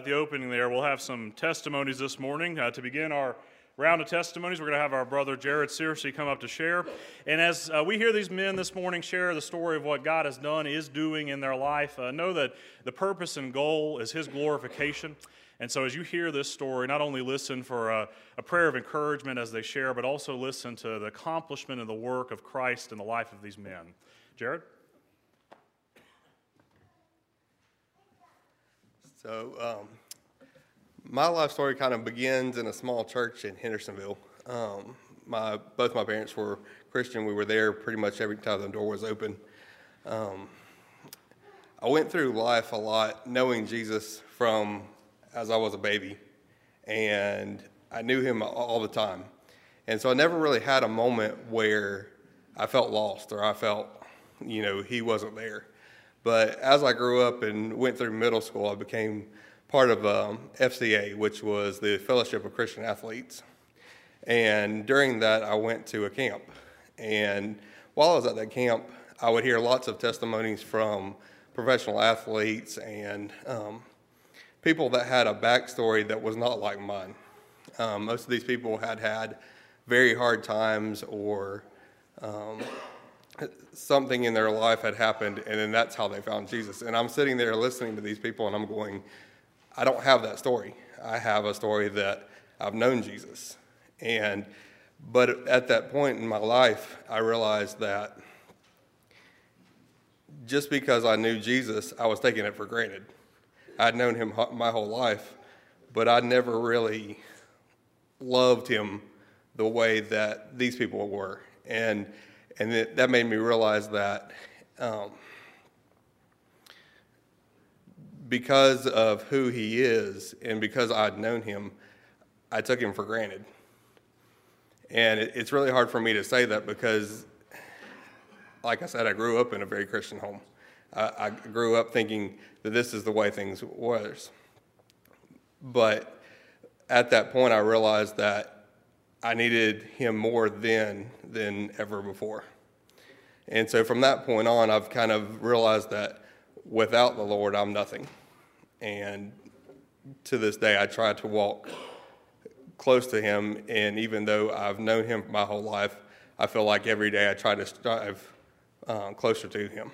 At the opening there, we'll have some testimonies this morning. Uh, to begin our round of testimonies, we're going to have our brother Jared Searcy come up to share. And as uh, we hear these men this morning share the story of what God has done, is doing in their life, uh, know that the purpose and goal is His glorification. And so, as you hear this story, not only listen for a, a, prayer of encouragement as they share, but also listen to the accomplishment and the work of Christ in the life of these men. Jared? So, um, my life story kind of begins in a small church in Hendersonville. Um, my both my parents were Christian. We were there pretty much every time the door was open. Um, I went through life a lot knowing Jesus from as I was a baby, and I knew him all the time. And so I never really had a moment where I felt lost or I felt, you know, he wasn't there. But as I grew up and went through middle school, I became part of um, FCA, which was the Fellowship of Christian Athletes. And during that, I went to a camp. And while I was at that camp, I would hear lots of testimonies from professional athletes and um, people that had a backstory that was not like mine. Um, most of these people had had very hard times or um, something in their life had happened, and then that's how they found Jesus. And I'm sitting there listening to these people, and I'm going, I don't have that story. I have a story that I've known Jesus. And but at that point in my life, I realized that just because I knew Jesus, I was taking it for granted. I'd known him my whole life, but I never really loved him the way that these people were. And, and it, that made me realize that um, because of who he is and because I'd known him, I took him for granted. And it, it's really hard for me to say that because, like I said, I grew up in a very Christian home. I, I grew up thinking that this is the way things was. But at that point, I realized that I needed him more then than ever before. And so from that point on, I've kind of realized that without the Lord, I'm nothing. And to this day, I try to walk close to him. And even though I've known him my whole life, I feel like every day I try to strive uh, closer to him.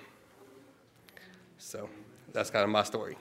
So that's kind of my story.